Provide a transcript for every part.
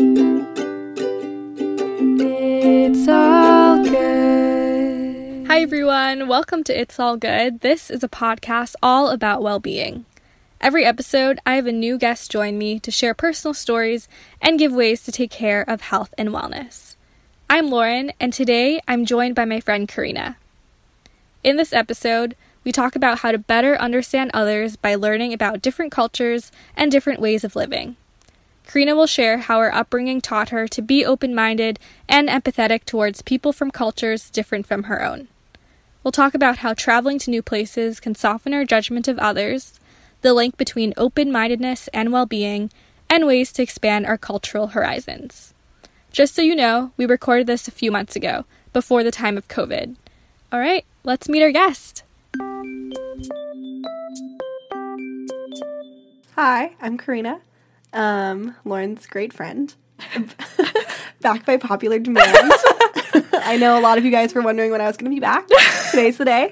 It's all good. Hi, everyone. Welcome to It's All Good. This is a podcast all about well being. Every episode, I have a new guest join me to share personal stories and give ways to take care of health and wellness. I'm Lauren, and today I'm joined by my friend Karina. In this episode, we talk about how to better understand others by learning about different cultures and different ways of living. Karina will share how her upbringing taught her to be open minded and empathetic towards people from cultures different from her own. We'll talk about how traveling to new places can soften our judgment of others, the link between open mindedness and well being, and ways to expand our cultural horizons. Just so you know, we recorded this a few months ago, before the time of COVID. All right, let's meet our guest. Hi, I'm Karina, um, Lauren's great friend. back by popular demand. I know a lot of you guys were wondering when I was going to be back. Today's the day.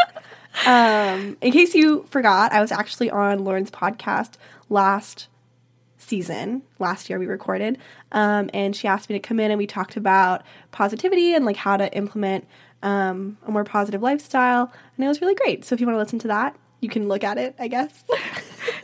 Um, in case you forgot, I was actually on Lauren's podcast last season. Last year we recorded, um, and she asked me to come in and we talked about positivity and like how to implement um, a more positive lifestyle, and it was really great. So if you want to listen to that, you can look at it, I guess.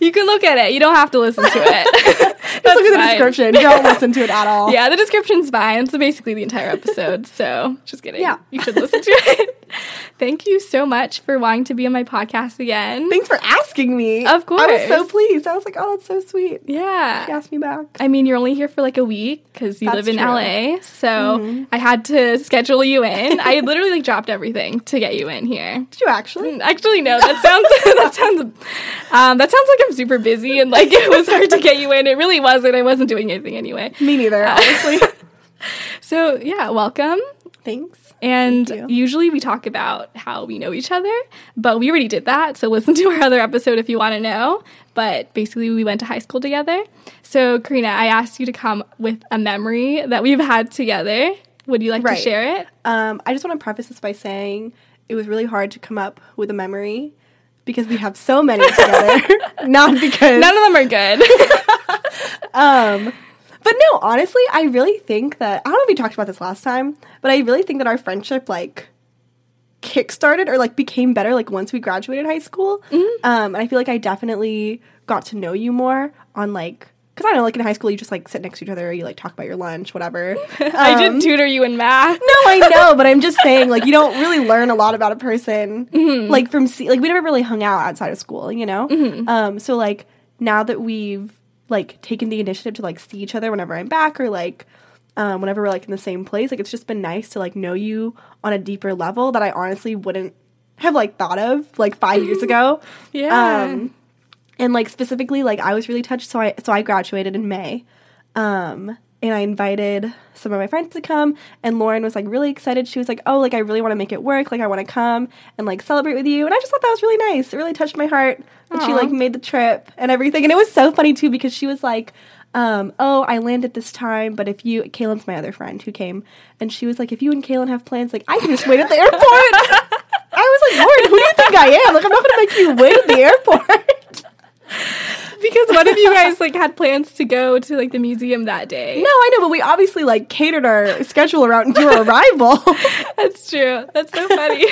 You can look at it. You don't have to listen to it. Just look at the description. Don't listen to it at all. Yeah, the description's fine. So basically the entire episode. So just kidding. Yeah. You should listen to it. Thank you so much for wanting to be on my podcast again. Thanks for asking me. Of course. I was so pleased. I was like, oh, that's so sweet. Yeah. She asked me back. I mean, you're only here for like a week because you That's live in true. LA. So mm-hmm. I had to schedule you in. I literally like dropped everything to get you in here. Did you actually? Mm, actually, no. That sounds that sounds um, that sounds like I'm super busy and like it was hard to get you in. It really wasn't. I wasn't doing anything anyway. Me neither, uh, honestly. So yeah, welcome. Thanks. And usually we talk about how we know each other, but we already did that. So listen to our other episode if you want to know. But basically, we went to high school together. So, Karina, I asked you to come with a memory that we've had together. Would you like Right. to share it? Um, I just want to preface this by saying it was really hard to come up with a memory because we have so many together. Not because None of them are good. Um, but no, honestly, I really think that I don't know if we talked about this last time, but I really think that our friendship like kickstarted or like became better like once we graduated high school. Mm-hmm. Um, and I feel like I definitely got to know you more on like because I don't know, like in high school, you just like sit next to each other, you like talk about your lunch, whatever. I Um, did tutor you in math. no, I know, but I'm just saying, like, you don't really learn a lot about a person, like from see, like we never really hung out outside of school, you know. Um, so like now that we've like taken the initiative to like see each other whenever I'm back or like um, whenever we're like in the same place, like it's just been nice to like know you on a deeper level that I honestly wouldn't have like thought of like five years ago. Yeah. Um, and like specifically, like I was really touched. So I so I graduated in May, um, and I invited some of my friends to come. And Lauren was like really excited. She was like, "Oh, like I really want to make it work. Like I want to come and like celebrate with you." And I just thought that was really nice. It really touched my heart that she like made the trip and everything. And it was so funny too because she was like. Um, oh, I landed this time, but if you, Kaylin's my other friend who came, and she was like, if you and Kaylin have plans, like, I can just wait at the airport. I was like, Lauren, who do you think I am? Like, I'm not gonna make you wait at the airport. because one of you guys like had plans to go to like the museum that day. No, I know, but we obviously like catered our schedule around your arrival. That's true. That's so funny.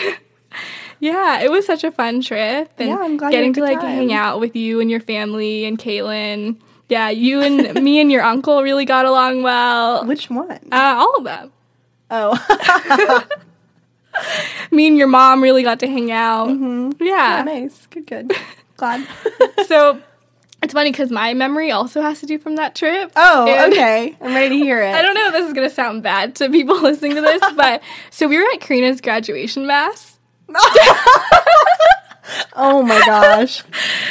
yeah, it was such a fun trip. And Yeah, I'm glad you getting to like time. hang out with you and your family and Caitlin. Yeah, you and me and your uncle really got along well. Which one? Uh, all of them. Oh, Me and your mom really got to hang out. Mm-hmm. Yeah. nice. Good, good. Glad. so it's funny because my memory also has to do from that trip. Oh, And- okay. I'm ready to hear it. I don't know if this is going to sound bad to people listening to this, but so we were at Karina's graduation mass. Oh my gosh.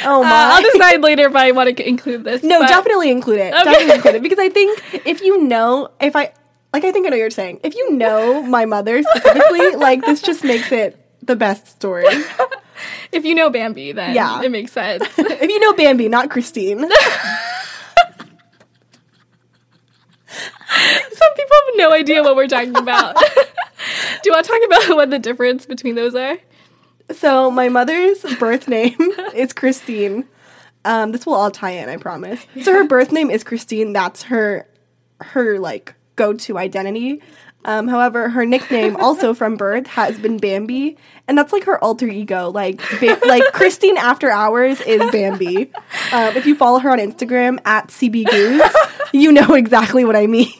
Oh Uh, my. I'll decide later if I want to include this. no, but- definitely include it. Okay. Definitely include it because I think if you know, if I like, I think I know what you're saying. If you know my mother specifically, like this just makes it the best story. If you know Bambi, then Yeah. it makes sense. if you know Bambi, not Christine. Some people have no idea what we're talking about. Do you want to talk about what the difference between those are? So my mother's birth name is Christine. Um, this will all tie in, I promise. So her birth name is Christine. That's her her like go-to identity. Um, however, her nickname, also from birth, has been Bambi, and that's like her alter ego. Like, ba- like Christine After Hours is Bambi. Um, if you follow her on Instagram at CBGoose, you know exactly what I mean.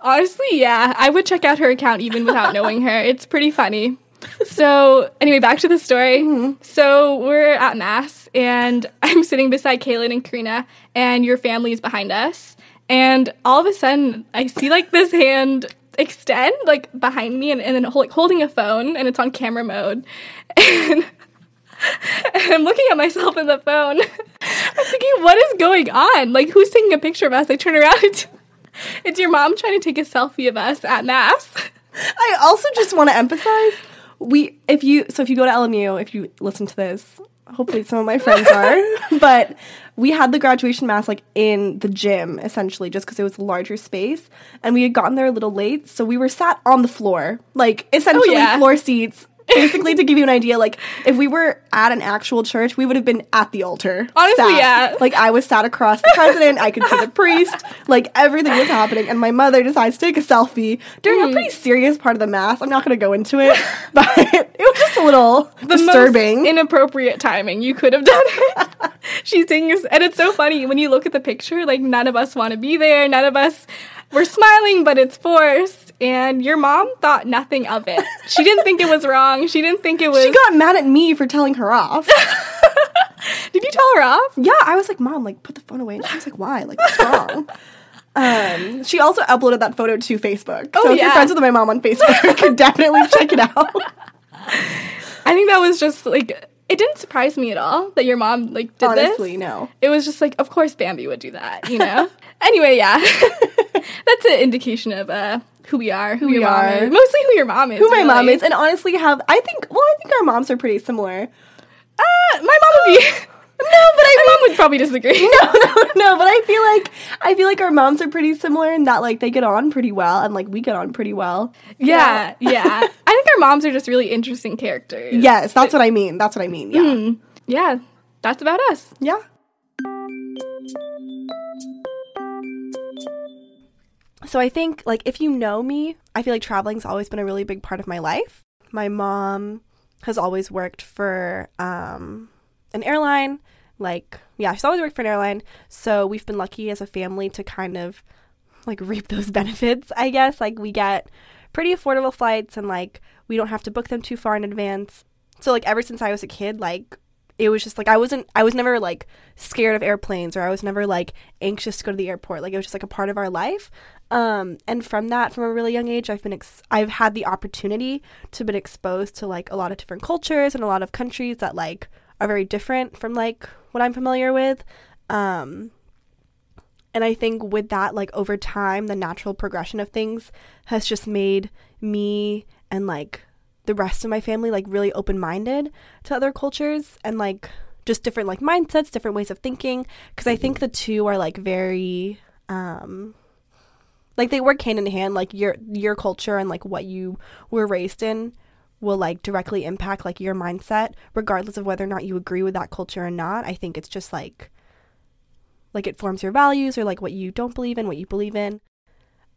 Honestly, yeah, I would check out her account even without knowing her. It's pretty funny. So, anyway, back to the story. So, we're at Mass, and I'm sitting beside Kaylin and Karina, and your family is behind us. And all of a sudden, I see like this hand extend like behind me, and, and then like holding a phone, and it's on camera mode. And and I'm looking at myself in the phone. I'm thinking, what is going on? Like, who's taking a picture of us? I turn around. It's your mom trying to take a selfie of us at mass. I also just want to emphasize we if you so if you go to LMU, if you listen to this, hopefully some of my friends are, but we had the graduation mass like in the gym essentially just because it was a larger space and we had gotten there a little late, so we were sat on the floor, like essentially oh, yeah. floor seats. Basically, to give you an idea, like if we were at an actual church, we would have been at the altar. Honestly, sat. yeah. Like I was sat across the president, I could see the priest, like everything was happening, and my mother decides to take a selfie during Mm. a pretty serious part of the mass. I'm not going to go into it, but it was just a little The disturbing. most inappropriate timing. You could have done it. She's taking us, and it's so funny when you look at the picture. Like none of us want to be there. None of us were smiling, but it's forced. And your mom thought nothing of it. She didn't think it was wrong. She didn't think it was. she got mad at me for telling her off. Did you tell her off? yeah, I was like, "Mom, like put the phone away." And she was like, "Why? Like what's wrong?" Um, she also uploaded that photo to Facebook. Oh, so if you're friends with my mom on Facebook, you can definitely check it out. I think that was just like it didn't surprise me at all that your mom like did Honestly, this. no. It was just like, of course, Bambi would do that, you know. anyway, yeah, that's an indication of uh, who we are, who, we your mom are. is, mostly who your mom is, Who my mom is, and honestly, have I think well, I think our moms are pretty similar. Uh, my mom would be. No, but I my mom would probably disagree. no, no, no. But I feel like I feel like our moms are pretty similar in that like they get on pretty well, and like we get on pretty well. Yeah, yeah. I think our moms are just really interesting characters. Yes, that's what I mean. That's what I mean. Yeah, Mm. Yeah, that's about us. yeah. So I think like if you know me, I feel like traveling's always been a really big part of my life. My mom has always worked for um, an airline. Like, yeah, she's always worked for an airline. So we've been lucky as a family to kind of like reap those benefits, I guess. Like we get pretty affordable flights and like we don't have to book them too far in advance. So like ever since I was a kid, like it was just like I wasn't I was never like scared of airplanes or I was never like anxious to go to the airport. Like it was just like a part of our life. Um and from that from a really young age I've been ex- I've had the opportunity to been exposed to like a lot of different cultures and a lot of countries that like are very different from like what I'm familiar with. Um and I think with that, like over time, the natural progression of things has just made me and like the rest of my family like really open minded to other cultures and like just different like mindsets, different ways of thinking. Because I think the two are like very um like they work hand in hand. Like your your culture and like what you were raised in will like directly impact like your mindset, regardless of whether or not you agree with that culture or not. I think it's just like like it forms your values or like what you don't believe in, what you believe in.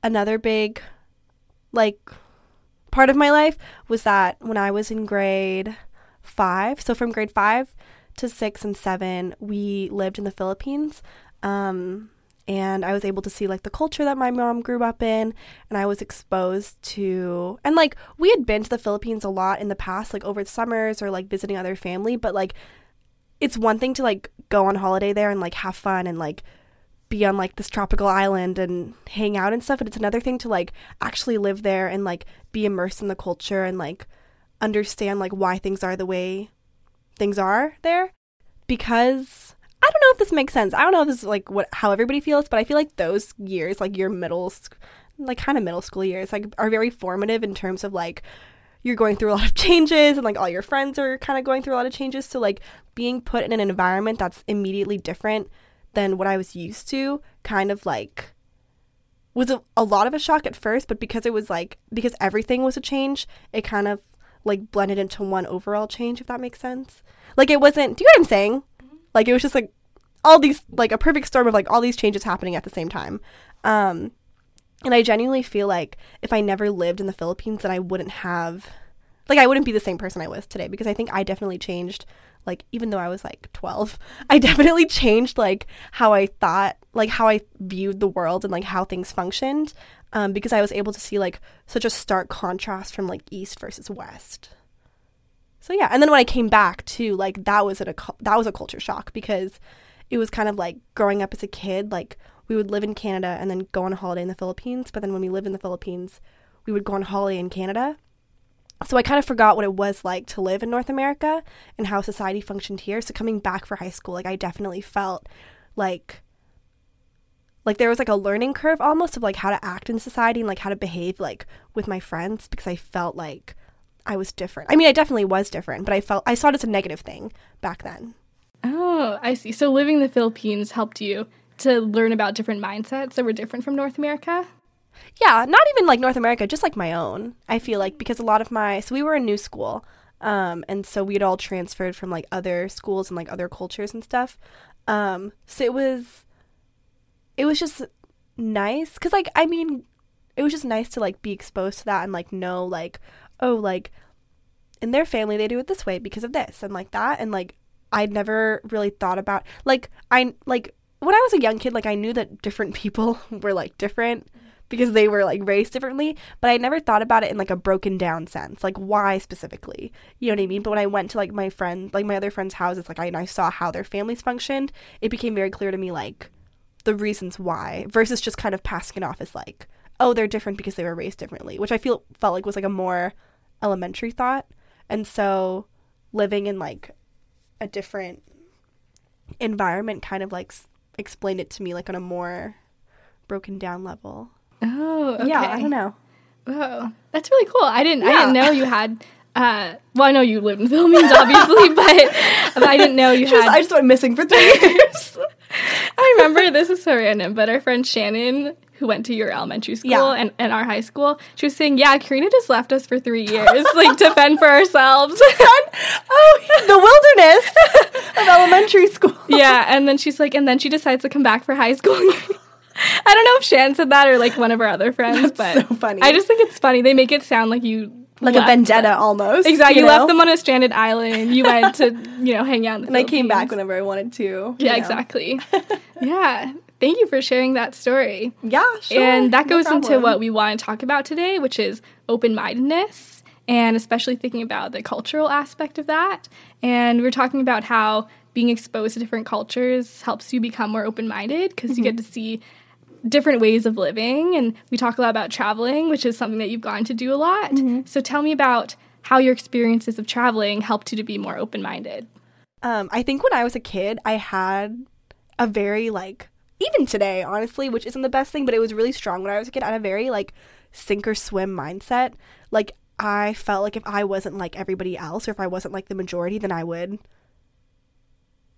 Another big like part of my life was that when I was in grade 5, so from grade 5 to 6 and 7, we lived in the Philippines. Um and I was able to see like the culture that my mom grew up in and I was exposed to and like we had been to the Philippines a lot in the past like over the summers or like visiting other family but like it's one thing to like go on holiday there and like have fun and like be on like this tropical island and hang out and stuff but it's another thing to like actually live there and like be immersed in the culture and like understand like why things are the way things are there because I don't know if this makes sense. I don't know if this is like what how everybody feels, but I feel like those years, like your middle, like kind of middle school years, like are very formative in terms of like you're going through a lot of changes and like all your friends are kind of going through a lot of changes. So like being put in an environment that's immediately different than what I was used to, kind of like was a, a lot of a shock at first, but because it was like because everything was a change, it kind of like blended into one overall change, if that makes sense. Like it wasn't. Do you know what I'm saying? Like it was just like all these like a perfect storm of like all these changes happening at the same time. Um, and I genuinely feel like if I never lived in the Philippines, then I wouldn't have, like, I wouldn't be the same person I was today because I think I definitely changed. Like, even though I was like 12, I definitely changed, like, how I thought, like, how I viewed the world and, like, how things functioned um, because I was able to see, like, such a stark contrast from, like, East versus West. So, yeah. And then when I came back, too, like, that was, a, that was a culture shock because it was kind of like growing up as a kid, like, we would live in Canada and then go on a holiday in the Philippines. But then when we lived in the Philippines, we would go on holiday in Canada. So I kind of forgot what it was like to live in North America and how society functioned here. So coming back for high school, like I definitely felt like like there was like a learning curve almost of like how to act in society and like how to behave like with my friends because I felt like I was different. I mean, I definitely was different, but I felt I saw it as a negative thing back then. Oh, I see. So living in the Philippines helped you to learn about different mindsets that were different from North America? Yeah, not even like North America, just like my own. I feel like because a lot of my so we were a new school, um, and so we'd all transferred from like other schools and like other cultures and stuff. Um, so it was, it was just nice because like I mean, it was just nice to like be exposed to that and like know like oh like in their family they do it this way because of this and like that and like I'd never really thought about like I like when I was a young kid, like I knew that different people were like different because they were like raised differently, but I never thought about it in like a broken down sense, like why specifically. You know what I mean? But when I went to like my friend, like my other friends' houses, like I and I saw how their families functioned, it became very clear to me like the reasons why versus just kind of passing it off as like, oh, they're different because they were raised differently, which I feel felt like was like a more elementary thought. And so living in like a different environment kind of like explained it to me like on a more broken down level. Oh, okay. yeah. I don't know. Oh, that's really cool. I didn't. Yeah. I didn't know you had. Uh, well, I know you lived in the Philippines, obviously, but, but I didn't know you just, had. I just went missing for three years. I remember this is so random, but our friend Shannon, who went to your elementary school Yeah. and, and our high school, she was saying, "Yeah, Karina just left us for three years, like to fend for ourselves." oh, the wilderness of elementary school. yeah, and then she's like, and then she decides to come back for high school. I don't know if Shan said that or like one of our other friends, That's but so funny. I just think it's funny. They make it sound like you Like a vendetta almost. Exactly. You, know? left them on a stranded island. You went to, you know, hang out in the And I came back whenever I wanted to. Yeah, know. exactly. yeah. Thank you for sharing that story. Yeah, sure. and that no goes into what we want to talk about today, which is open mindedness, and especially thinking about the cultural aspect of that. And we're talking about how being exposed to different cultures helps you become more open minded because you get to see different ways of living. And we talk a lot about traveling, which is something that you've gone to do a lot. So tell me about how your experiences of traveling helped you to be more open minded. Um, I think when I was a kid, I had a very like even today, honestly, which isn't the best thing, but it was really strong when I was a kid. I had a very like sink or swim mindset. Like I felt like if I wasn't like everybody else, or if I wasn't like the majority, then I would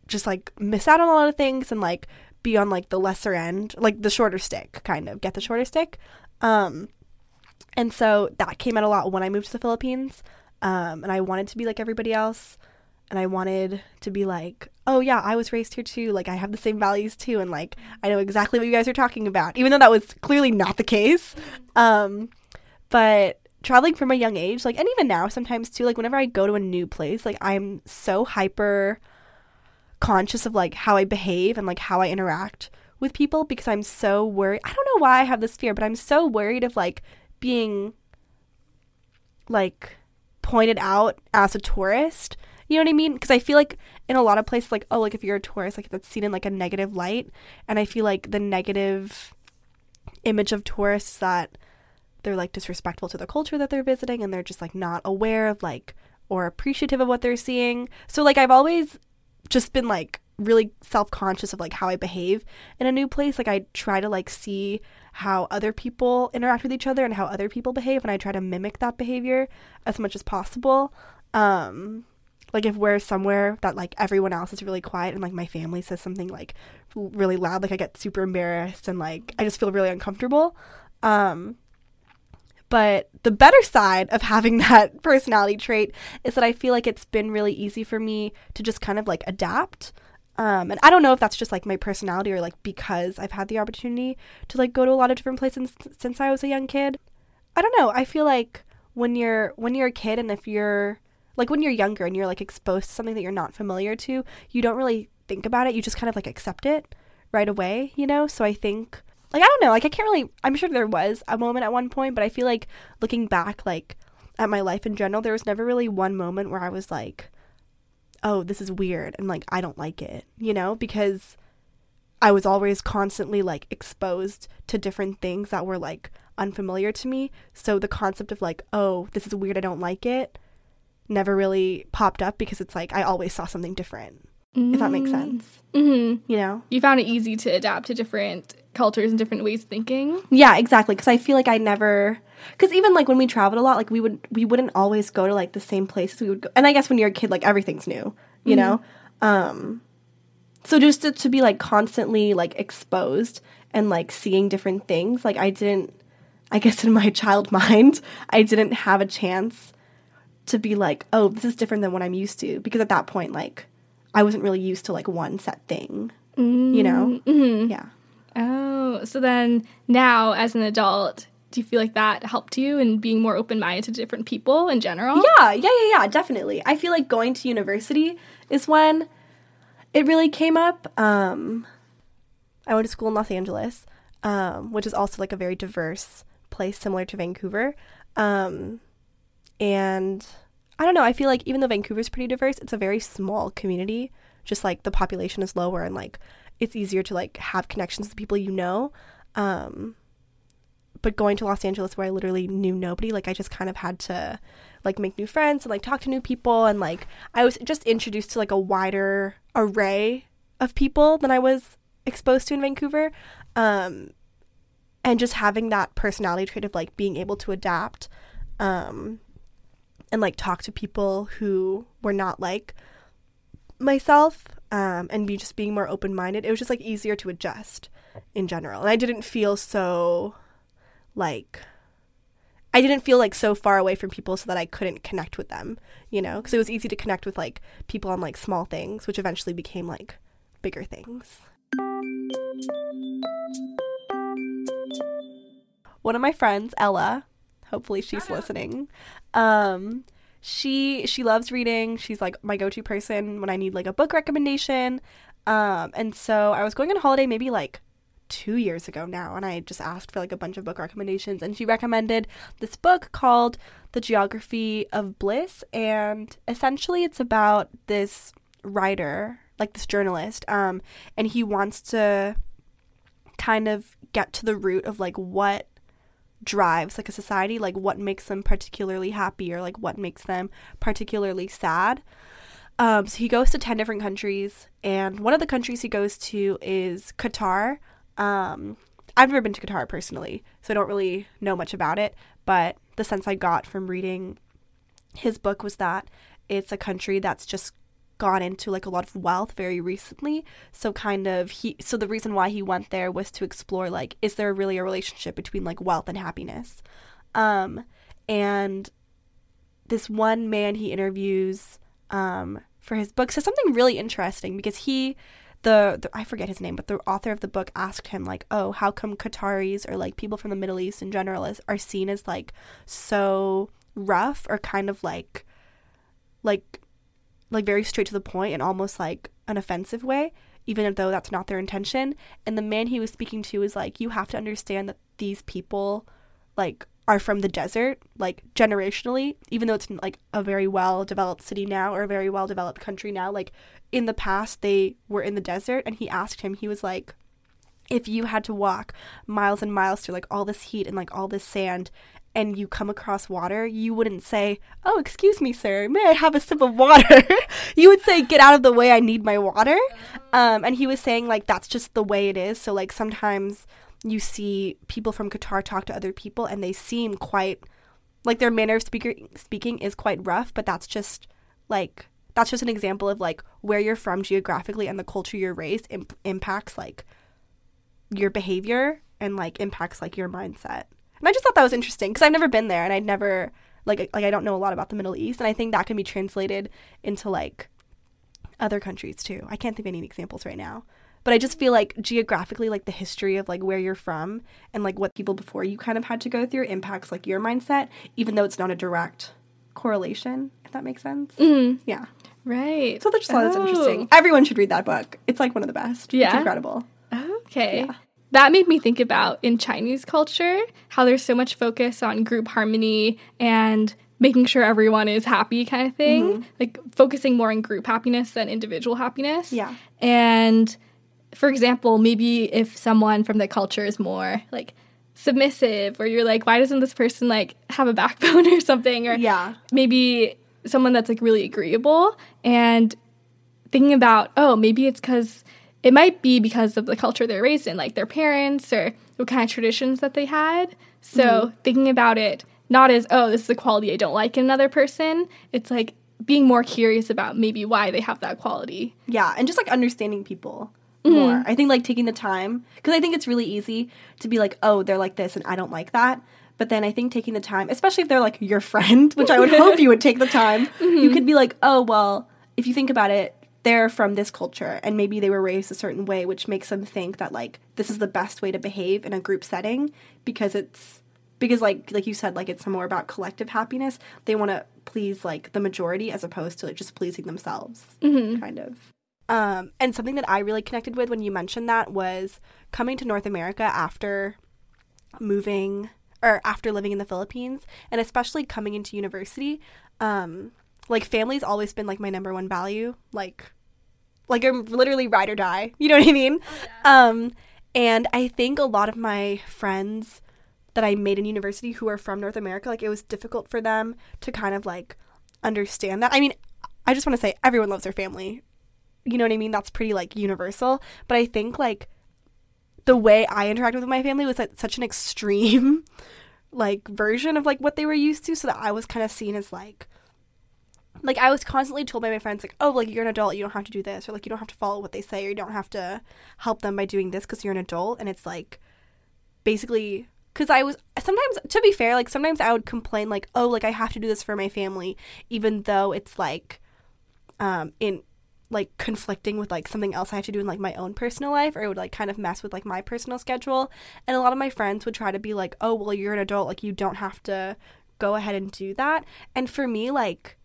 just like miss out on a lot of things and like be on like the lesser end, like the shorter stick, kind of get the shorter stick. Um, and so that came out a lot when I moved to the Philippines. Um, and I wanted to be like everybody else. And I wanted to be like, oh yeah, I was raised here too. Like I have the same values too. And like I know exactly what you guys are talking about, even though that was clearly not the case. Um, but traveling from a young age, like, and even now sometimes too, like whenever I go to a new place, like I'm so hyper conscious of like how I behave and like how I interact with people because I'm so worried. I don't know why I have this fear, but I'm so worried of like being like pointed out as a tourist. You know what I mean? Because I feel like in a lot of places, like, oh, like if you're a tourist, like that's seen in like a negative light. And I feel like the negative image of tourists that they're like disrespectful to the culture that they're visiting and they're just like not aware of like or appreciative of what they're seeing. So like I've always just been like really self-conscious of like how I behave in a new place. Like I try to like see how other people interact with each other and how other people behave and I try to mimic that behavior as much as possible. Um like if we're somewhere that like everyone else is really quiet and like my family says something like really loud like I get super embarrassed and like I just feel really uncomfortable. Um but the better side of having that personality trait is that I feel like it's been really easy for me to just kind of like adapt. Um, and I don't know if that's just like my personality or like because I've had the opportunity to like go to a lot of different places since I was a young kid. I don't know. I feel like when you're when you're a kid and if you're like when you're younger and you're like exposed to something that you're not familiar to, you don't really think about it. You just kind of like accept it right away, you know? So I think like I don't know, like I can't really I'm sure there was a moment at one point, but I feel like looking back like at my life in general, there was never really one moment where I was like oh, this is weird and like I don't like it, you know, because I was always constantly like exposed to different things that were like unfamiliar to me. So the concept of like, oh, this is weird, I don't like it, never really popped up because it's like I always saw something different. Mm. If that makes sense. Mm-hmm. You know? You found it easy to adapt to different cultures and different ways of thinking. Yeah, exactly. Because I feel like I never because even like when we traveled a lot like we would we wouldn't always go to like the same places we would go and i guess when you're a kid like everything's new you mm-hmm. know um so just to, to be like constantly like exposed and like seeing different things like i didn't i guess in my child mind i didn't have a chance to be like oh this is different than what i'm used to because at that point like i wasn't really used to like one set thing mm-hmm. you know mm-hmm. yeah oh so then now as an adult do you feel like that helped you in being more open minded to different people in general? Yeah, yeah, yeah, yeah, definitely. I feel like going to university is when it really came up. Um, I went to school in Los Angeles, um, which is also like a very diverse place, similar to Vancouver. Um, and I don't know, I feel like even though Vancouver's pretty diverse, it's a very small community. Just like the population is lower and like it's easier to like have connections with people you know. Um, but going to Los Angeles where I literally knew nobody, like I just kind of had to like make new friends and like talk to new people and like I was just introduced to like a wider array of people than I was exposed to in Vancouver. Um and just having that personality trait of like being able to adapt um and like talk to people who were not like myself um and be just being more open-minded. It was just like easier to adjust in general. And I didn't feel so like I didn't feel like so far away from people so that I couldn't connect with them, you know, because it was easy to connect with like people on like small things, which eventually became like bigger things. One of my friends, Ella, hopefully she's listening. Um, she she loves reading. She's like my go-to person when I need like a book recommendation. Um, and so I was going on holiday maybe like two years ago now, and I just asked for like a bunch of book recommendations, and she recommended this book called The Geography of Bliss, and essentially it's about this writer, like this journalist, um, and he wants to kind of get to the root of like what drives like a society, like what makes them particularly happy or like what makes them particularly sad. Um, so he goes to 10 different countries, and one of the countries he goes to is Qatar, um, I've never been to Qatar personally, so I don't really know much about it, but the sense I got from reading his book was that it's a country that's just gone into like a lot of wealth very recently. So kind of he so the reason why he went there was to explore like is there really a relationship between like wealth and happiness? Um and this one man he interviews um for his book says something really interesting because he the, the, I forget his name, but the author of the book asked him like, "Oh, how come Qataris or like people from the Middle East in general is, are seen as like so rough or kind of like like like very straight to the point and almost like an offensive way, even though that's not their intention." And the man he was speaking to is like, "You have to understand that these people like are from the desert, like generationally, even though it's like a very well developed city now or a very well developed country now, like in the past they were in the desert and he asked him he was like if you had to walk miles and miles through like all this heat and like all this sand and you come across water, you wouldn't say, "Oh, excuse me, sir, may I have a sip of water?" you would say, "Get out of the way, I need my water." Um, and he was saying like that's just the way it is. So like sometimes you see people from Qatar talk to other people and they seem quite like their manner of speaker speaking is quite rough, but that's just like that's just an example of like where you're from geographically and the culture you're raised imp- impacts like your behavior and like impacts like your mindset. And I just thought that was interesting because I've never been there and I'd never like like I don't know a lot about the Middle East and I think that can be translated into like other countries too. I can't think of any examples right now. But I just feel like geographically, like the history of like where you're from and like what people before you kind of had to go through impacts like your mindset, even though it's not a direct correlation, if that makes sense. Mm, Yeah. right. So I just thought that's Oh. interesting. Everyone should read that book. It's like one of the best. Yeah? It's incredible. Okay. Yeah. That made me think about in Chinese culture how there's so much focus on group harmony and making sure everyone is happy kind of thing. Mm-hmm. Like focusing more on group happiness than individual happiness. Yeah. And for example, maybe if someone from the culture is more like submissive or you're like why doesn't this person like have a backbone or something or Yeah. maybe someone that's like really agreeable and thinking about oh maybe it's because it might be because of the culture they're raised in like their parents or what kind of traditions that they had so thinking about it not as oh this is a quality i don't like in another person it's like being more curious about maybe why they have that quality Yeah, and just like understanding people Mm-hmm. more. I think like taking the time because I think it's really easy to be like, oh, they're like this and I don't like that. But then I think taking the time, especially if they're like your friend, which I would hope you would take the time, Mm-hmm. you could be like, oh, well, if you think about it, they're from this culture and maybe they were raised a certain way, which makes them think that like this is the best way to behave in a group setting because it's because like like you said like it's more about collective happiness they want to please like the majority as opposed to like just pleasing themselves kind of um, and something that I really connected with when you mentioned that was coming to North America after moving or after living in the Philippines and especially coming into university. Um, like family's always been like my number one value. Like like I'm literally ride or die. You know what I mean? Um, and I think a lot of my friends that I made in university who are from North America, like it was difficult for them to kind of like understand that. I mean, I just want to say everyone loves their family. You know what I mean? That's pretty like universal. But I think like the way I interacted with my family was at such an extreme like version of like what they were used to so that I was kind of seen as like like I was constantly told by my friends like oh like you're an adult you don't have to do this or like you don't have to follow what they say or you don't have to help them by doing this cuz you're an adult. And it's like basically because I was sometimes to be fair like sometimes I would complain like oh like I have to do this for my family even though it's like um in like conflicting with like something else I have to do in like my own personal life or it would like kind of mess with like my personal schedule. And a lot of my friends would try to be like oh well you're an adult like you don't have to go ahead and do that. And for me like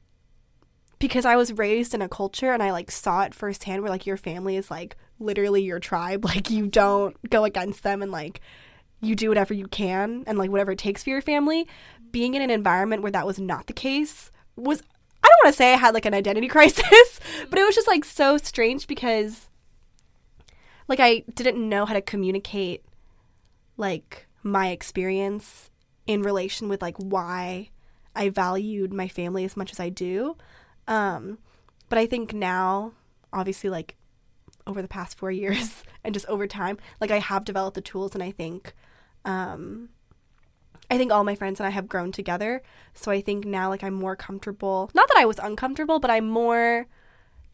because I was raised in a culture and I like saw it firsthand where like your family is like literally your tribe like you don't go against them and like you do whatever you can and like whatever it takes for your family being in an environment where that was not the case was I don't want to say I had like an identity crisis, but it was just like so strange because like I didn't know how to communicate like my experience in relation with like why I valued my family as much as I do. Um but I think now obviously like over the past 4 years and just over time like I have developed the tools and I think um I think all my friends and I have grown together. So I think now like I'm more comfortable. Not that I was uncomfortable, but I'm more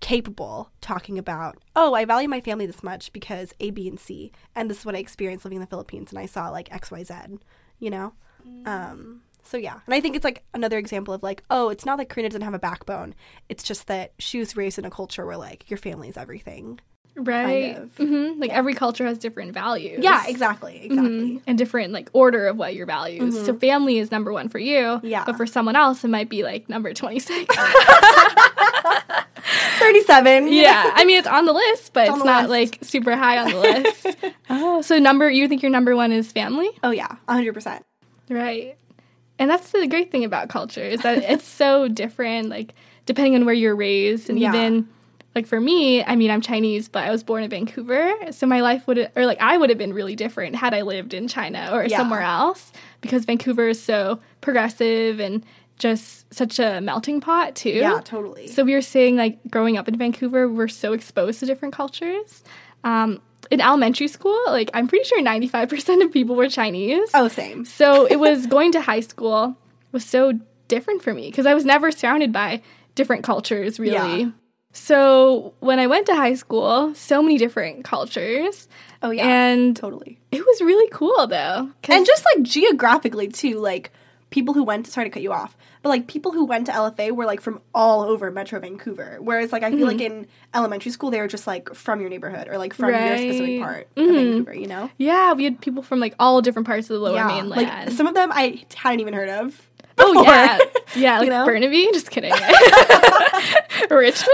capable talking about, oh, I value my family this much because A, B, and C. And this is what I experienced living in the Philippines and I saw like XYZ, you know? Um so yeah. And I think it's like another example of like, oh, it's not that Karina doesn't have a backbone. It's just that she was raised in a culture where like your family is everything. right of. hmm like every culture has different values Yeah, exactly. Exactly. Mhm. and different like order of what your values. So family is number one for you. Yeah. But for someone else, it might be like number twenty six. 37. yeah. I mean, it's on the list, but it's, the not list. like super high on the list. oh, so number you think your number one is family, Oh yeah, 100%. right? And that's the great thing about culture is that it's so different. Like depending on where you're raised, and Yeah. even like for me, I mean, I'm Chinese, but I was born in Vancouver, so my life would or like I would have been really different had I lived in China or Yeah. somewhere else because Vancouver is so progressive and just such a melting pot too. Yeah, totally. So we were saying like growing up in Vancouver, we're so exposed to different cultures. Um, in elementary school, like I'm pretty sure 95% of people were Chinese. oh, same. So it was going to high school was so different for me because I was never surrounded by different cultures really. Yeah. So when I went to high school, so many different cultures. Oh yeah. And totally. it was really cool though. And just like geographically too, like people who went sorry to cut you off, but like people who went to LFA were like from all over Metro Vancouver. Whereas like I feel like mm-hmm. in elementary school they were just like from your neighborhood or like from your specific Right. part of mm-hmm. Vancouver, you know? Yeah, we had people from like all different parts of the lower yeah. mainland. Like some of them I hadn't even heard of. oh yeah, yeah, like know? Burnaby. Just kidding. Richmond.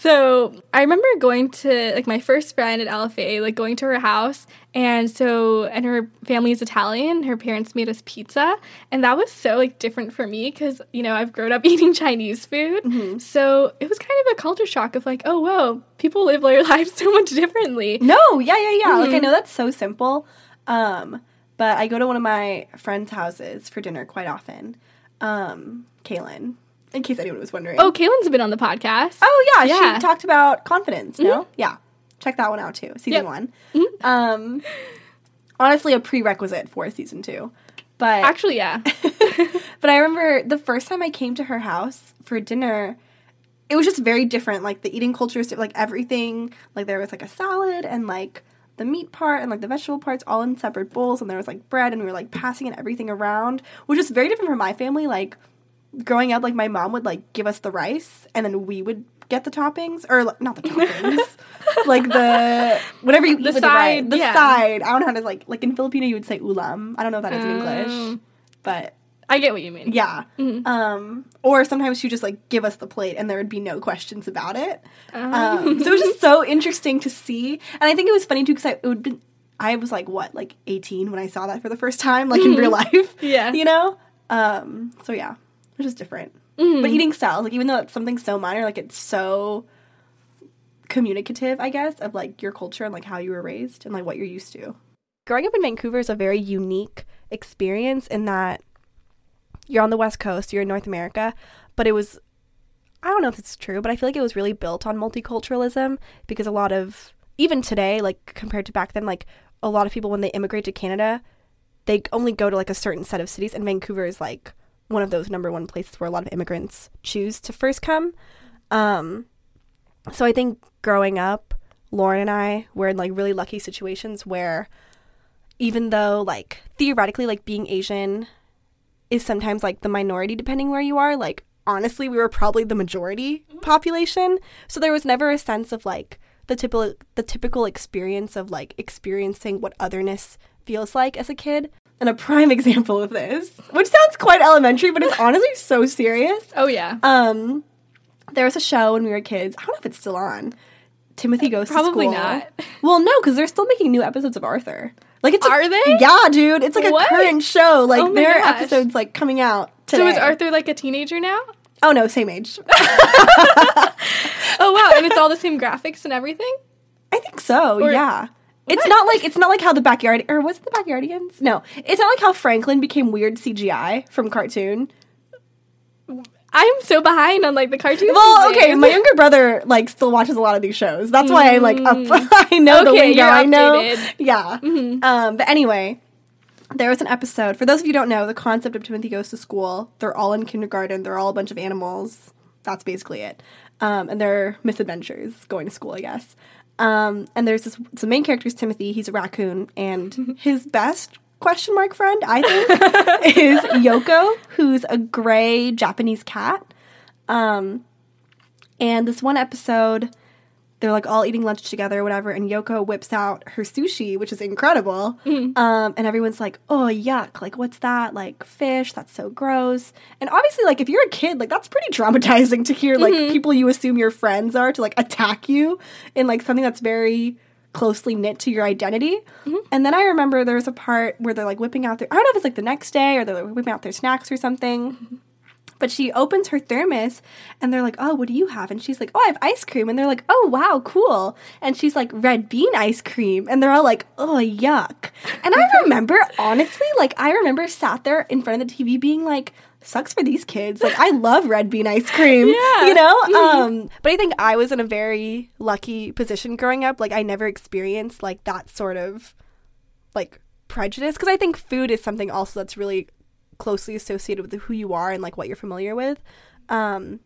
So I remember going to like my first friend at LFA, like going to her house, and so and her family is Italian. Her parents made us pizza, and that was so like different for me because you know I've grown up eating Chinese food, Mm-hmm. so it was kind of a culture shock of like, oh whoa, people live their lives so much differently. No, yeah, yeah, yeah. Mm-hmm. Like I know that's so simple. Um, but I go to one of my friends' houses for dinner quite often. Um, Kaylin, in case anyone was wondering. Oh, Kaylin's been on the podcast. Oh yeah, Yeah. she talked about confidence. No, yeah, check that one out too. Season Yep. one. Um, honestly, a prerequisite for season two. But Actually, yeah. but I remember the first time I came to her house for dinner, it was just very different. Like the eating culture is like everything. Like there was like a salad and like the meat part and like the vegetable parts all in separate bowls, and there was like bread, and we were like passing it everything around, which is very different from my family. Like growing up, like my mom would like give us the rice, and then we would get the toppings, or like, not the toppings, like the whatever you eat The with the rice, side, the yeah. side. I don't know how to like like in Filipino you would say ulam. I don't know if that is in. English, but I get what you mean. yeah. Mm-hmm. Um, or sometimes she would just like give us the plate and there would be no questions about it. Oh. Um, so it was just so interesting to see. And I think it was funny too because I it would been I was like what like 18 when I saw that for the first time like in real life. Mm-hmm. Yeah. You know. Um, so yeah, it is different. Mm-hmm. But eating styles like even though it's something so minor like it's so communicative I guess of like your culture and like how you were raised and like what you're used to. Growing up in Vancouver is a very unique experience in that you're on the west coast you're in north america but it was i don't know if it's true but i feel like it was really built on multiculturalism because a lot of even today like compared to back then like a lot of people when they immigrate to canada they only go to like a certain set of cities and vancouver is like one of those number one places where a lot of immigrants choose to first come. Um so i think growing up lauren and i were in like really lucky situations where even though like theoretically like being asian is sometimes like the minority depending where you are like honestly we were probably the majority population. So there was never a sense of like the typical the typical experience of like experiencing what otherness feels like as a kid and a prime example of this which sounds quite elementary but it's honestly so serious Oh yeah. um there was a show when we were kids i don't know if it's still on timothy goes Probably not. well no because they're still making new episodes of arthur like it's a- Are they? yeah dude it's like a What? current show like Oh there are episodes like coming out today. so is Arthur like a teenager now? oh no same age Oh wow, and it's all the same graphics and everything. i think so Or- yeah it's What? not like it's not like how the backyard or was it the backyardigans? No. It's not like how franklin became weird cgi from cartoon. I'm so behind on like the cartoons. well okay my younger brother like still watches a lot of these shows. That's why i'm like up i know the Mm. Lingo i know. yeah. Um but anyway there was an episode for those of you who don't know the concept of timothy goes to school they're all in kindergarten they're all a bunch of animals. That's basically it. Um and they're misadventures going to school i guess um and there's this the main character is timothy. He's a raccoon. And his best question mark friend i think is yoko who's a gray japanese cat. Um and this one episode, they're like all eating lunch together, or whatever, and Yoko whips out her sushi, which is incredible. Mm-hmm. Um, and everyone's like, "Oh, yuck! Like, what's that? Like fish? That's so gross." And obviously, like, if you're a kid, like, that's pretty traumatizing to hear like mm-hmm. people you assume your friends are to like attack you in like something that's very closely knit to your identity. Mm-hmm. And then I remember there was a part where they're like whipping out their I don't know if it's like the next day or they're like, whipping out their snacks or something. But she opens her thermos and they're like, Oh, what do you have? And she's like, Oh, I have ice cream. And they're like, Oh, wow, cool. And she's like, Red bean ice cream. And they're all like, Oh, yuck. And I remember, honestly, like, I remember sat there in front of the TV being like, Sucks for these kids. Like, I love red bean ice cream. Yeah. You know? Um, but I think I was in a very lucky position growing up. Like, I never experienced like that sort of like prejudice because I think food is something also that's really closely associated with who you are and like what you're familiar with. Um,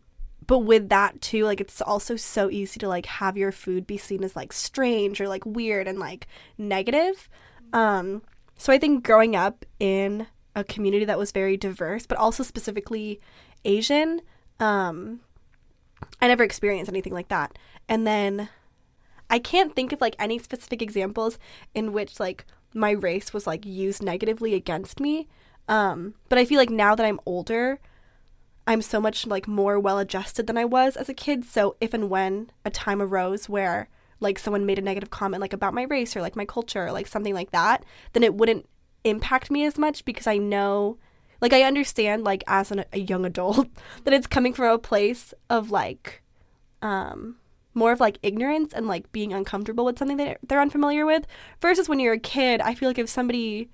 but with that too, like it's also so easy to like have your food be seen as like strange or like weird and like negative. Um, so I think growing up in a community that was very diverse, but also specifically Asian. Um, I never experienced anything like that. And then I can't think of like any specific examples in which like my race was like used negatively against me. Um, but I feel like now that I'm older, I'm so much like more well adjusted than I was as a kid. So if and when a time arose where like someone made a negative comment like about my race or like my culture or like something like that, then it wouldn't impact me as much because I know like I understand like as an, a young adult that it's coming from a place of like um more of like ignorance and like being uncomfortable with something that they're unfamiliar with versus when you're a kid I feel like if somebody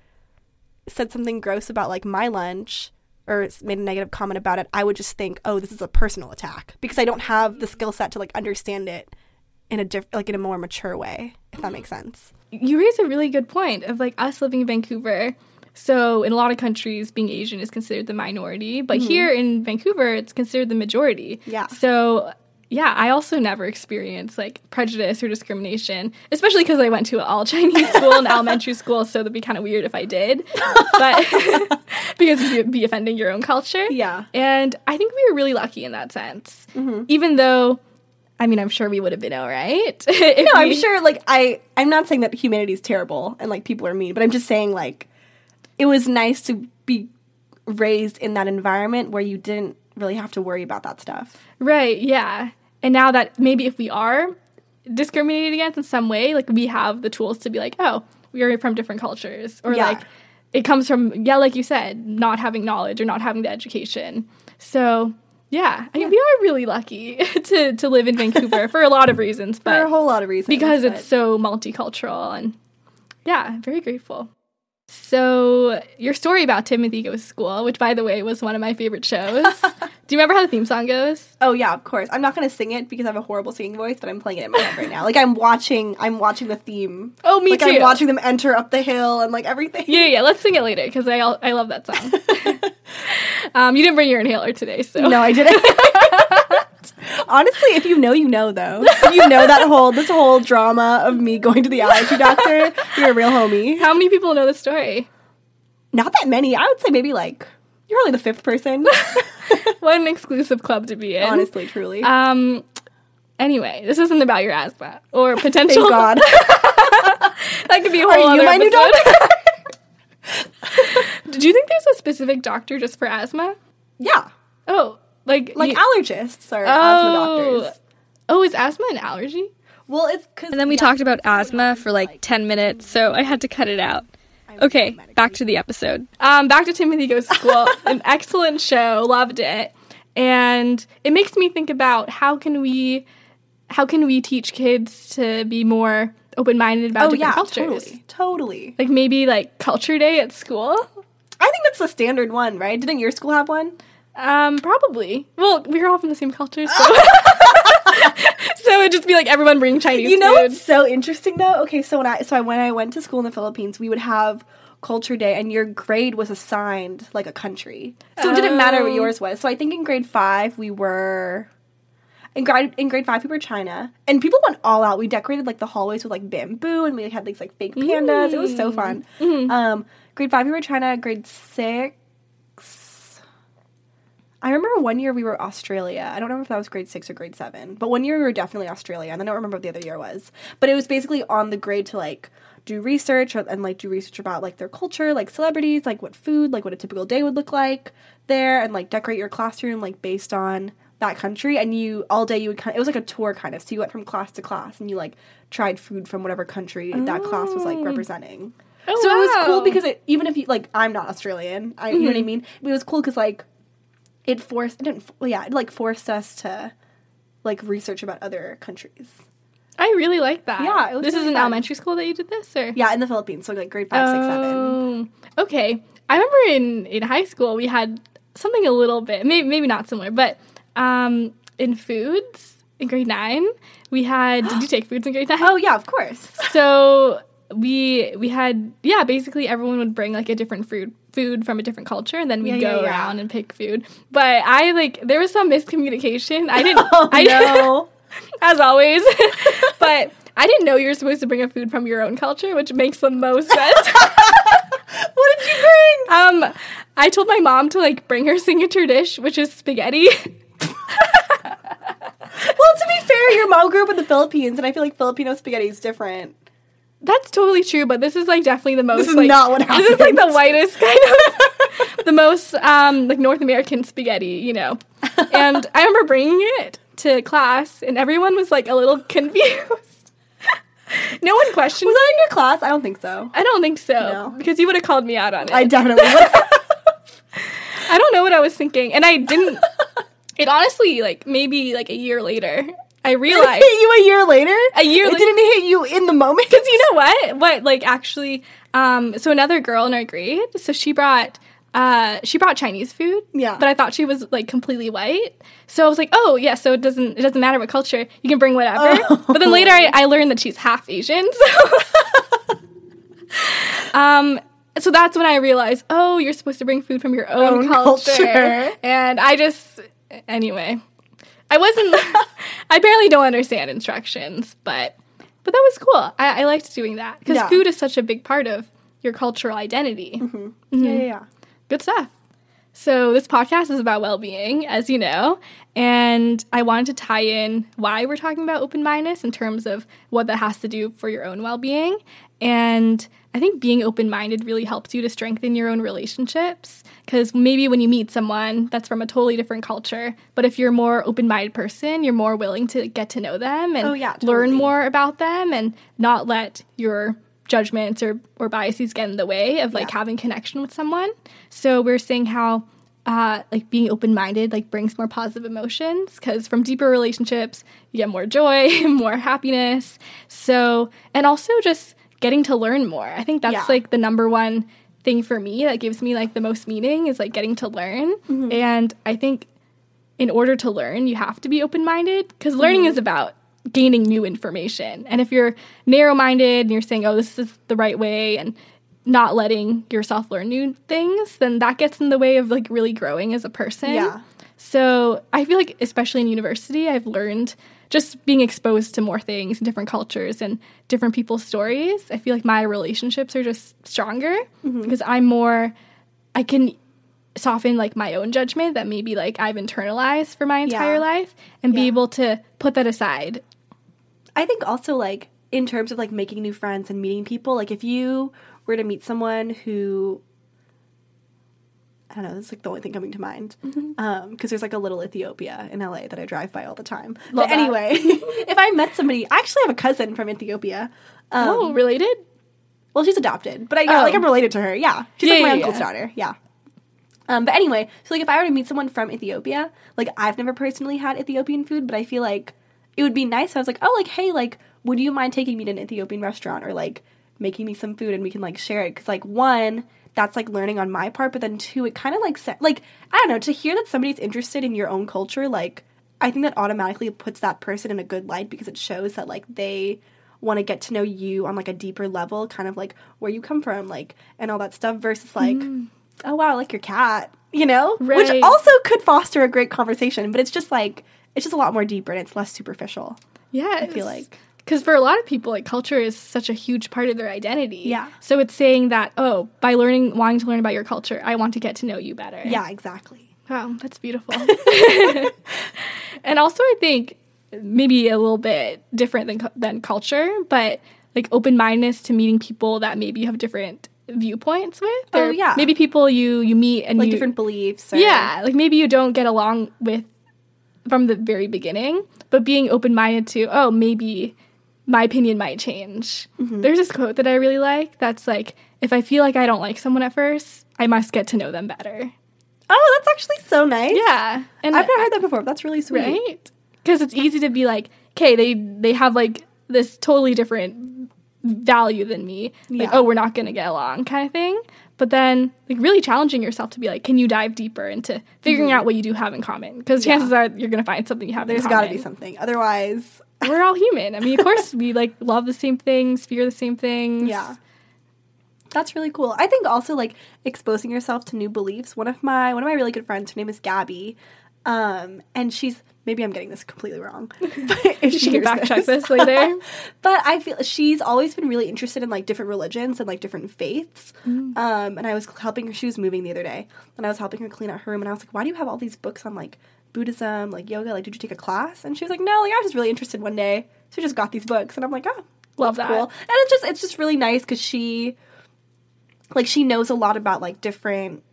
said something gross about like my lunch or made a negative comment about it I would just think oh this is a personal attack because I don't have the skill set to like understand it in a diff- like in a more mature way if that makes sense you raise a really good point of like us living in Vancouver. So in a lot of countries, being Asian is considered the minority, but mm-hmm. here in Vancouver, it's considered the majority. Yeah. So yeah, I also never experienced like prejudice or discrimination, especially because I went to an all Chinese school and elementary school, so that'd be kind of weird if I did. But because you'd be offending your own culture. Yeah. And I think we were really lucky in that sense. Mm-hmm. Even though, I mean, I'm sure we would have been all right. No, I'm sure. Like I, I'm not saying that humanity is terrible and like people are mean, but I'm just saying like it was nice to be raised in that environment where you didn't really have to worry about that stuff. Right, yeah. And now that maybe if we are discriminated against in some way, like we have the tools to be like, oh, we are from different cultures. Or Yeah. like it comes from, yeah, like you said, not having knowledge or not having the education. So yeah, I mean, we are really lucky to, to live in Vancouver for a lot of reasons, but For a whole lot of reasons. because it's so multicultural and yeah, very grateful. So your story about Timothy Goes to School, which by the way was one of my favorite shows. Do you remember how the theme song goes? Oh yeah, of course. I'm not gonna sing it because I have a horrible singing voice, but I'm playing it in my head right now. Like I'm watching, I'm watching the theme. Oh, me like too. I'm watching them enter up the hill and like everything. Yeah, yeah, let's sing it later because I I love that song. um, you didn't bring your inhaler today, so No, I didn't. Honestly, if you know, you know. Though, if you know that whole this whole drama of me going to the allergy doctor, you're a real homie. How many people know the story? Not that many. I would say maybe like you're only the fifth person. What an exclusive club to be in. Honestly, truly. Um. Anyway, this isn't about your asthma or potential. Thank God. that could be a whole Are other you my new episode. Do you think there's a specific doctor just for asthma? yeah, Oh, like like you- allergists or oh, asthma doctors. Oh, is asthma an allergy? Well, it's because And then we talked about asthma for like 10 minutes, so I had to cut it out. Okay, back to the episode. Um, back to Timothy Goes to School. An excellent show, loved it. And it makes me think about how can we how can we teach kids to be more open-minded about Oh different yeah, cultures? totally, totally. Like maybe like culture day at school? I think that's the standard one, right? Didn't your school have one? Um, probably. Well, we were all from the same culture, so so it'd just be like everyone bring Chinese food. You know food. what's so interesting though? Okay, so when I so when I went to school in the Philippines, we would have culture day and your grade was assigned like a country. So it didn't matter what Oh. yours was. So I think in grade 5 we were in grade in grade 5 we were China. And people went all out. We decorated like the hallways with like bamboo and we had these like fake pandas. It was so fun. Um grade 5 we were China, grade 6 I remember one year we were Australia. I don't remember if that was grade six or grade seven, but one year we were definitely Australia, and I don't remember what the other year was. But it was basically on the grade to like do research or, and like do research about like their culture, like celebrities, like what food, like what a typical day would look like there, and like decorate your classroom like based on that country. And you all day you would kind of it was like a tour kind of, so you went from class to class and you like tried food from whatever country that class was like oh. representing. Oh, so it was cool because it even if you like I'm not Australian, I you know what I mm-hmm. mean. It was cool because like it forced it didn't yeah it like forced us to like research about other countries. I really like that. Yeah, it was this is really in fun. elementary school that you did this, or Yeah, in the Philippines, so like grade five, six, seven. Oh, Okay, I remember in in high school we had something a little bit maybe maybe not similar, but um, in foods in grade nine we had. did you take foods in grade nine? Oh yeah, of course. So we we had yeah basically everyone would bring like a different food food from a different culture and then we'd Yeah, go yeah, around and pick food but i like there was some miscommunication i didn't Oh i know as always but i didn't know you were supposed to bring a food from your own culture which makes the most sense what did you bring? um I told my mom to like bring her signature dish, which is spaghetti. Well, to be fair, your mom grew up in the Philippines, and I feel like Filipino spaghetti is different. That's totally true, but this is like definitely the most. This is like, not what This is like the happened. whitest kind of, the most um like North American spaghetti, you know. And I remember bringing it to class, and everyone was like a little confused. no one questioned. Was that in your class? I don't think so. I don't think so No. because you would have called me out on it. I definitely would. I don't know what I was thinking, and I didn't. it honestly, like maybe like a year later, I It realized hit you a year later. a year It later. didn't hit you in the moment. Because you know what? What like actually? Um, so another girl in our grade, so she brought. Uh, she brought Chinese food. Yeah. But I thought she was like completely white. So I was like, oh yeah, so it doesn't it doesn't matter what culture. You can bring whatever. Oh. But then later I, I learned that she's half Asian. So Um so that's when I realized, oh, you're supposed to bring food from your own, Own culture. culture. And I just anyway. I wasn't I barely don't understand instructions, but but that was cool. I, I liked doing that because Yeah. food is such a big part of your cultural identity. Mm-hmm. Yeah, mm-hmm. yeah, yeah. Good stuff. So, this podcast is about well being, as you know, and I wanted to tie in why we're talking about open mindedness in terms of what that has to do for your own well being. And I think being open minded really helps you to strengthen your own relationships because maybe when you meet someone that's from a totally different culture, but if you're a more open minded person, you're more willing to get to know them and Oh, yeah, learn more about them and not let your judgments or, or biases get in the way of like Yeah. having connection with someone. So we're saying how uh, like being open minded like brings more positive emotions because from deeper relationships you get more joy, more happiness. So and also just getting to learn more. I think that's Yeah. like the number one thing for me that gives me like the most meaning is like getting to learn. Mm-hmm. And I think in order to learn, you have to be open minded because learning Mm-hmm. is about gaining new information. And if you're narrow minded and you're saying, oh, this is the right way, and not letting yourself learn new things, then that gets in the way of like really growing as a person. Yeah. So I feel like, especially in university, I've learned just being exposed to more things and different cultures and different people's stories. I feel like my relationships are just stronger Mm-hmm. because I'm more, I can soften like my own judgment that maybe like I've internalized for my entire Yeah. life and be able to put that aside. I think also like in terms of like making new friends and meeting people, like if you were to meet someone who I don't know, this is like the only thing coming to mind. Mm-hmm. Um, because there's like a little Ethiopia in LA that I drive by all the time. Love but that. anyway, if I met somebody, I actually have a cousin from Ethiopia. Um, oh, related? well, she's adopted, but I yeah, Oh. like I'm related to her. Yeah, she's Yeah, like my yeah, uncle's daughter. Yeah. Um, but anyway, so like if I were to meet someone from Ethiopia, like I've never personally had Ethiopian food, but I feel like it would be nice. I was like, oh, like hey, like would you mind taking me to an Ethiopian restaurant or like making me some food and we can like share it? Because like one, that's like learning on my part, but then two, it kind of like like I don't know to hear that somebody's interested in your own culture, like I think that automatically puts that person in a good light because it shows that like they want to get to know you on like a deeper level, kind of like where you come from, like and all that stuff versus like, mm-hmm. oh wow, I like your cat, you know, which also could foster a great conversation, but it's just like it's just a lot more deeper and it's less superficial. Yeah, I feel like. Because for a lot of people, like culture is such a huge part of their identity. Yeah. So it's saying that oh, by learning, wanting to learn about your culture, I want to get to know you better. Yeah, exactly. Wow, that's beautiful. and also, I think maybe a little bit different than than culture, but like open mindedness to meeting people that maybe you have different viewpoints with. Oh, or yeah. maybe people you you meet and Like you, different beliefs. Or, yeah, like maybe you don't get along with from the very beginning, but being open minded to, oh, maybe my opinion might change. Mm-hmm. There's this quote that I really like that's like, if I feel like I don't like someone at first, I must get to know them better. Oh, that's actually so nice. Yeah. And I've never heard that before. That's really sweet. right? Because it's easy to be like, okay, they they have like this totally different value than me. Like, Yeah. oh, we're not gonna get along, kind of thing. But then, like, really challenging yourself to be like, can you dive deeper into figuring out what you do have in common? Because Mm-hmm. Yeah. chances are you're gonna find something you have. There's got to be something. Otherwise, We're all human. I mean, of course, we like love the same things, fear the same things. Yeah. That's really cool. I think also like exposing yourself to new beliefs. One of my one of my really good friends, her name is Gabby. Um, and she's maybe I'm getting this completely wrong. But if She can hears fact check this later. but I feel she's always been really interested in like different religions and like different faiths. Mm. Um, and I was helping her. She was moving the other day, and I was helping her clean out her room. And I was like, "Why do you have all these books on like Buddhism, like yoga? Like, did you take a class?" And she was like, "No, like I was just really interested one day, so I just got these books." And I'm like, "Oh, Love that. cool." And it's just it's just really nice because she, like, she knows a lot about like different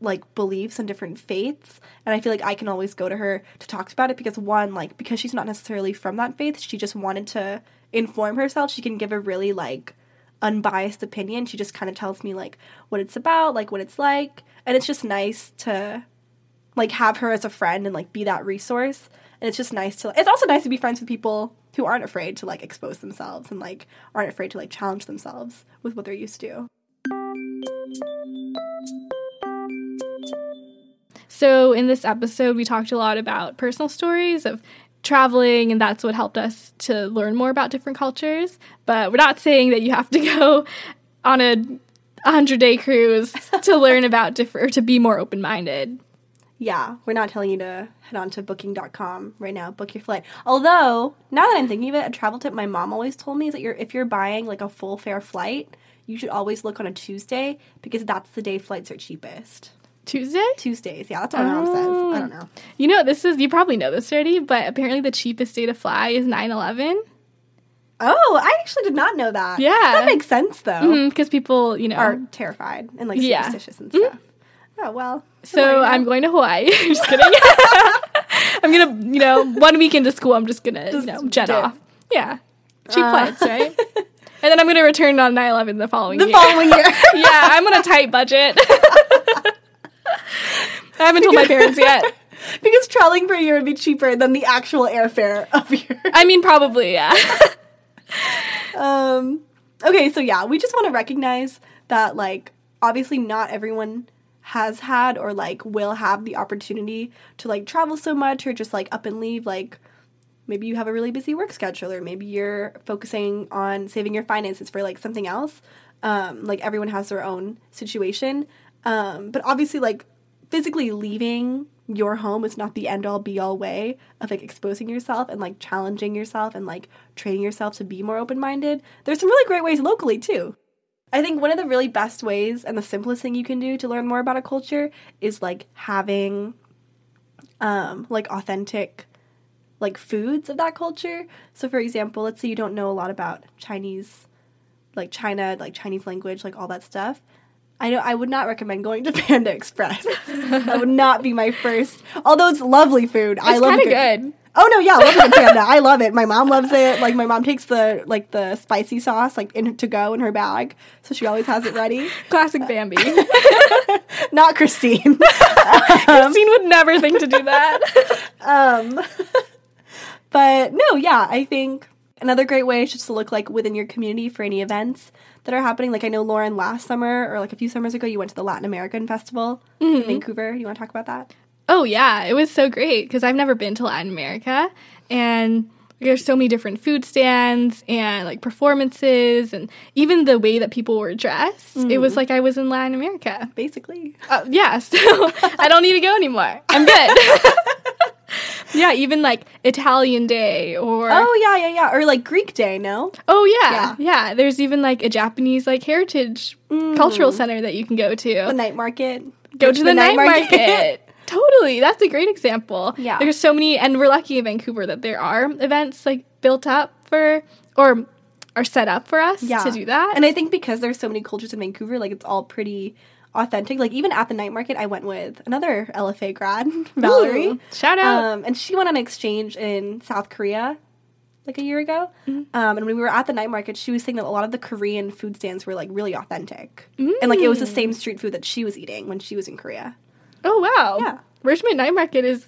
like beliefs and different faiths and i feel like i can always go to her to talk about it because one like because she's not necessarily from that faith she just wanted to inform herself she can give a really like unbiased opinion she just kind of tells me like what it's about like what it's like and it's just nice to like have her as a friend and like be that resource and it's just nice to it's also nice to be friends with people who aren't afraid to like expose themselves and like aren't afraid to like challenge themselves with what they're used to So, in this episode, we talked a lot about personal stories of traveling, and that's what helped us to learn more about different cultures. But we're not saying that you have to go on a 100 day cruise to learn about different, or to be more open minded. Yeah, we're not telling you to head on to booking.com right now, book your flight. Although, now that I'm thinking of it, a travel tip my mom always told me is that you're if you're buying like a full fare flight, you should always look on a Tuesday because that's the day flights are cheapest. Tuesday? Tuesdays, yeah, that's what my mom says. I oh. don't know. You know, this is, you probably know this already, but apparently the cheapest day to fly is 9 11. Oh, I actually did not know that. Yeah. That makes sense though. Mm-hmm, because people, you know, Are terrified and like Yeah. superstitious and stuff. Mm-hmm. Oh well. So I'm going to Hawaii. just kidding. I'm gonna, you know, one week into school, I'm just gonna, Just you know, jet dip. off. Yeah, cheap Uh. flights, right? and then I'm gonna return on 9/11 the following the year. following year. yeah, I'm on a tight budget. I haven't told my parents yet. because traveling for a year would be cheaper than the actual airfare of your I mean, probably, yeah. Um, okay, so yeah, we just want to recognize that, like, obviously not everyone has had or, like, will have the opportunity to, like, travel so much or just, like, up and leave. Like, maybe you have a really busy work schedule or maybe you're focusing on saving your finances for, like, something else. Um, like, everyone has their own situation. Um, but obviously, like, physically leaving your home is not the end all be all way of like exposing yourself and like challenging yourself and like training yourself to be more open minded. There's some really great ways locally too. I think one of the really best ways and the simplest thing you can do to learn more about a culture is like having um like authentic like foods of that culture. So for example, let's say you don't know a lot about Chinese like China, like Chinese language, like all that stuff. I know I would not recommend going to Panda Express. that would not be my first. Although it's lovely food. I love kind of good. Oh no, yeah, I love good panda. I love it. My mom loves it. Like my mom takes the like the spicy sauce like in to go in her bag, so she always has it ready. Classic Bambi. Not Christine. Christine would never think to do that. um, but no, yeah, I think another great way is just to look like within your community for any events that are happening. Like I know Lauren last summer or like a few summers ago, you went to the Latin American Festival in Vancouver. You want to talk about that? Oh yeah, it was so great because I've never been to Latin America, and there's so many different food stands and like performances, and even the way that people were dressed. It was like I was in Latin America. Basically, Uh, yeah, so I don't need to go anymore. I'm good. yeah, even like Italian Day or oh yeah, yeah, yeah, or like Greek Day. No, oh yeah, yeah, There's even like a Japanese like heritage cultural Mm. center that you can go to. the night market. go to the, night market. Totally. That's a great example. Yeah. There's so many and we're lucky in Vancouver that there are events like built up for or are set up for us yeah. to do that. And I think because there's so many cultures in Vancouver, like it's all pretty authentic. Like even at the night market, I went with another LFA grad, Valerie. Ooh, shout out. Um, and she went on exchange in South Korea like a year ago. Mm-hmm. Um, and when we were at the night market, she was saying that a lot of the Korean food stands were like really authentic. And like it was the Mm. same street food that she was eating when she was in Korea. Oh wow. Yeah. Richmond Night Market is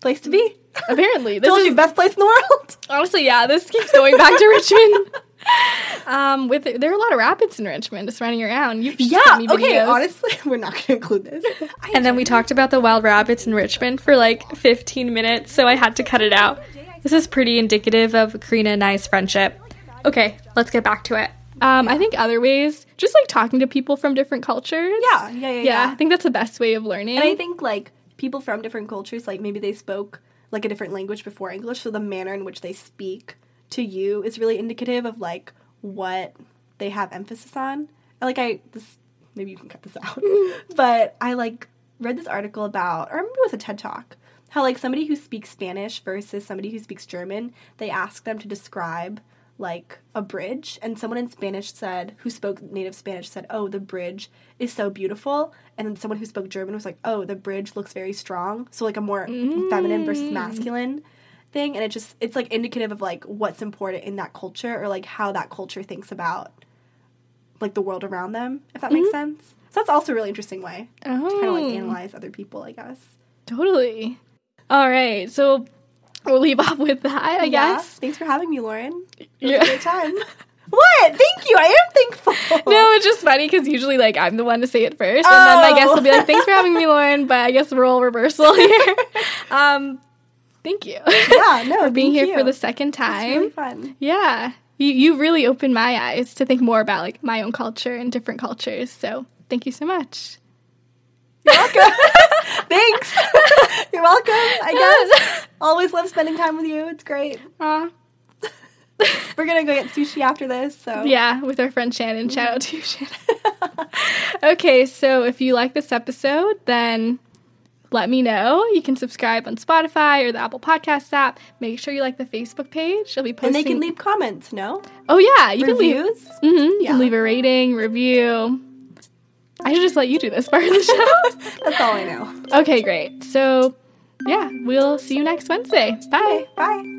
Place to be. apparently this Told is you, best place in the world. honestly yeah, this keeps going back to Richmond. Um, with there are a lot of rapids in Richmond just running around. You've yeah. me Okay. videos. Honestly, we're not going to include this. I And then we talked about the wild rabbits in Richmond for like 15 minutes, so I had to cut it out. This is pretty indicative of Karina and I's friendship. Okay, let's get back to it. Um, I think other ways, just like talking to people from different cultures. Yeah, yeah, yeah, yeah. I think that's the best way of learning. And I think like people from different cultures, like maybe they spoke like a different language before English, so the manner in which they speak to you is really indicative of like what they have emphasis on. Like I this maybe you can cut this out. but I like read this article about or maybe it was a TED talk. How like somebody who speaks Spanish versus somebody who speaks German, they ask them to describe like a bridge and someone in Spanish said who spoke native Spanish said, "Oh, the bridge is so beautiful." And then someone who spoke German was like, "Oh, the bridge looks very strong." So like a more feminine versus mm. masculine thing and it just it's like indicative of like what's important in that culture or like how that culture thinks about like the world around them, if that makes mm-hmm. sense. So that's also a really interesting way Oh, to kind of like analyze other people, I guess. totally. All right, so we'll leave off with that, I Yeah. guess. Thanks for having me, Lauren. It was Yeah. a great time. what? Thank you. I am thankful. No, it's just funny because usually, like, I'm the one to say it first, and then my Oh. guest will be like, "Thanks for having me, Lauren," but I guess role reversal here. um, thank you Yeah, no, for being here for the second It's time. really fun. Yeah, you you really opened my eyes to think more about like my own culture and different cultures. So thank you so much. You're welcome. Thanks. You're welcome. I guess. Always love spending time with you. It's great. Aw. We're gonna go get sushi after this. So Yeah, with our friend Shannon. Shout out to you, Shannon. okay, so if you like this episode, then let me know. You can subscribe on Spotify or the Apple Podcast app. Make sure you like the Facebook page. I'll be posting. and they can leave comments. No Oh yeah, you reviews. can leave. Mm-hmm, You Yeah. can leave a rating, review. I should just let you do this part of the show. That's all I know. okay, great. So yeah, we'll see you next Wednesday. Bye. Bye.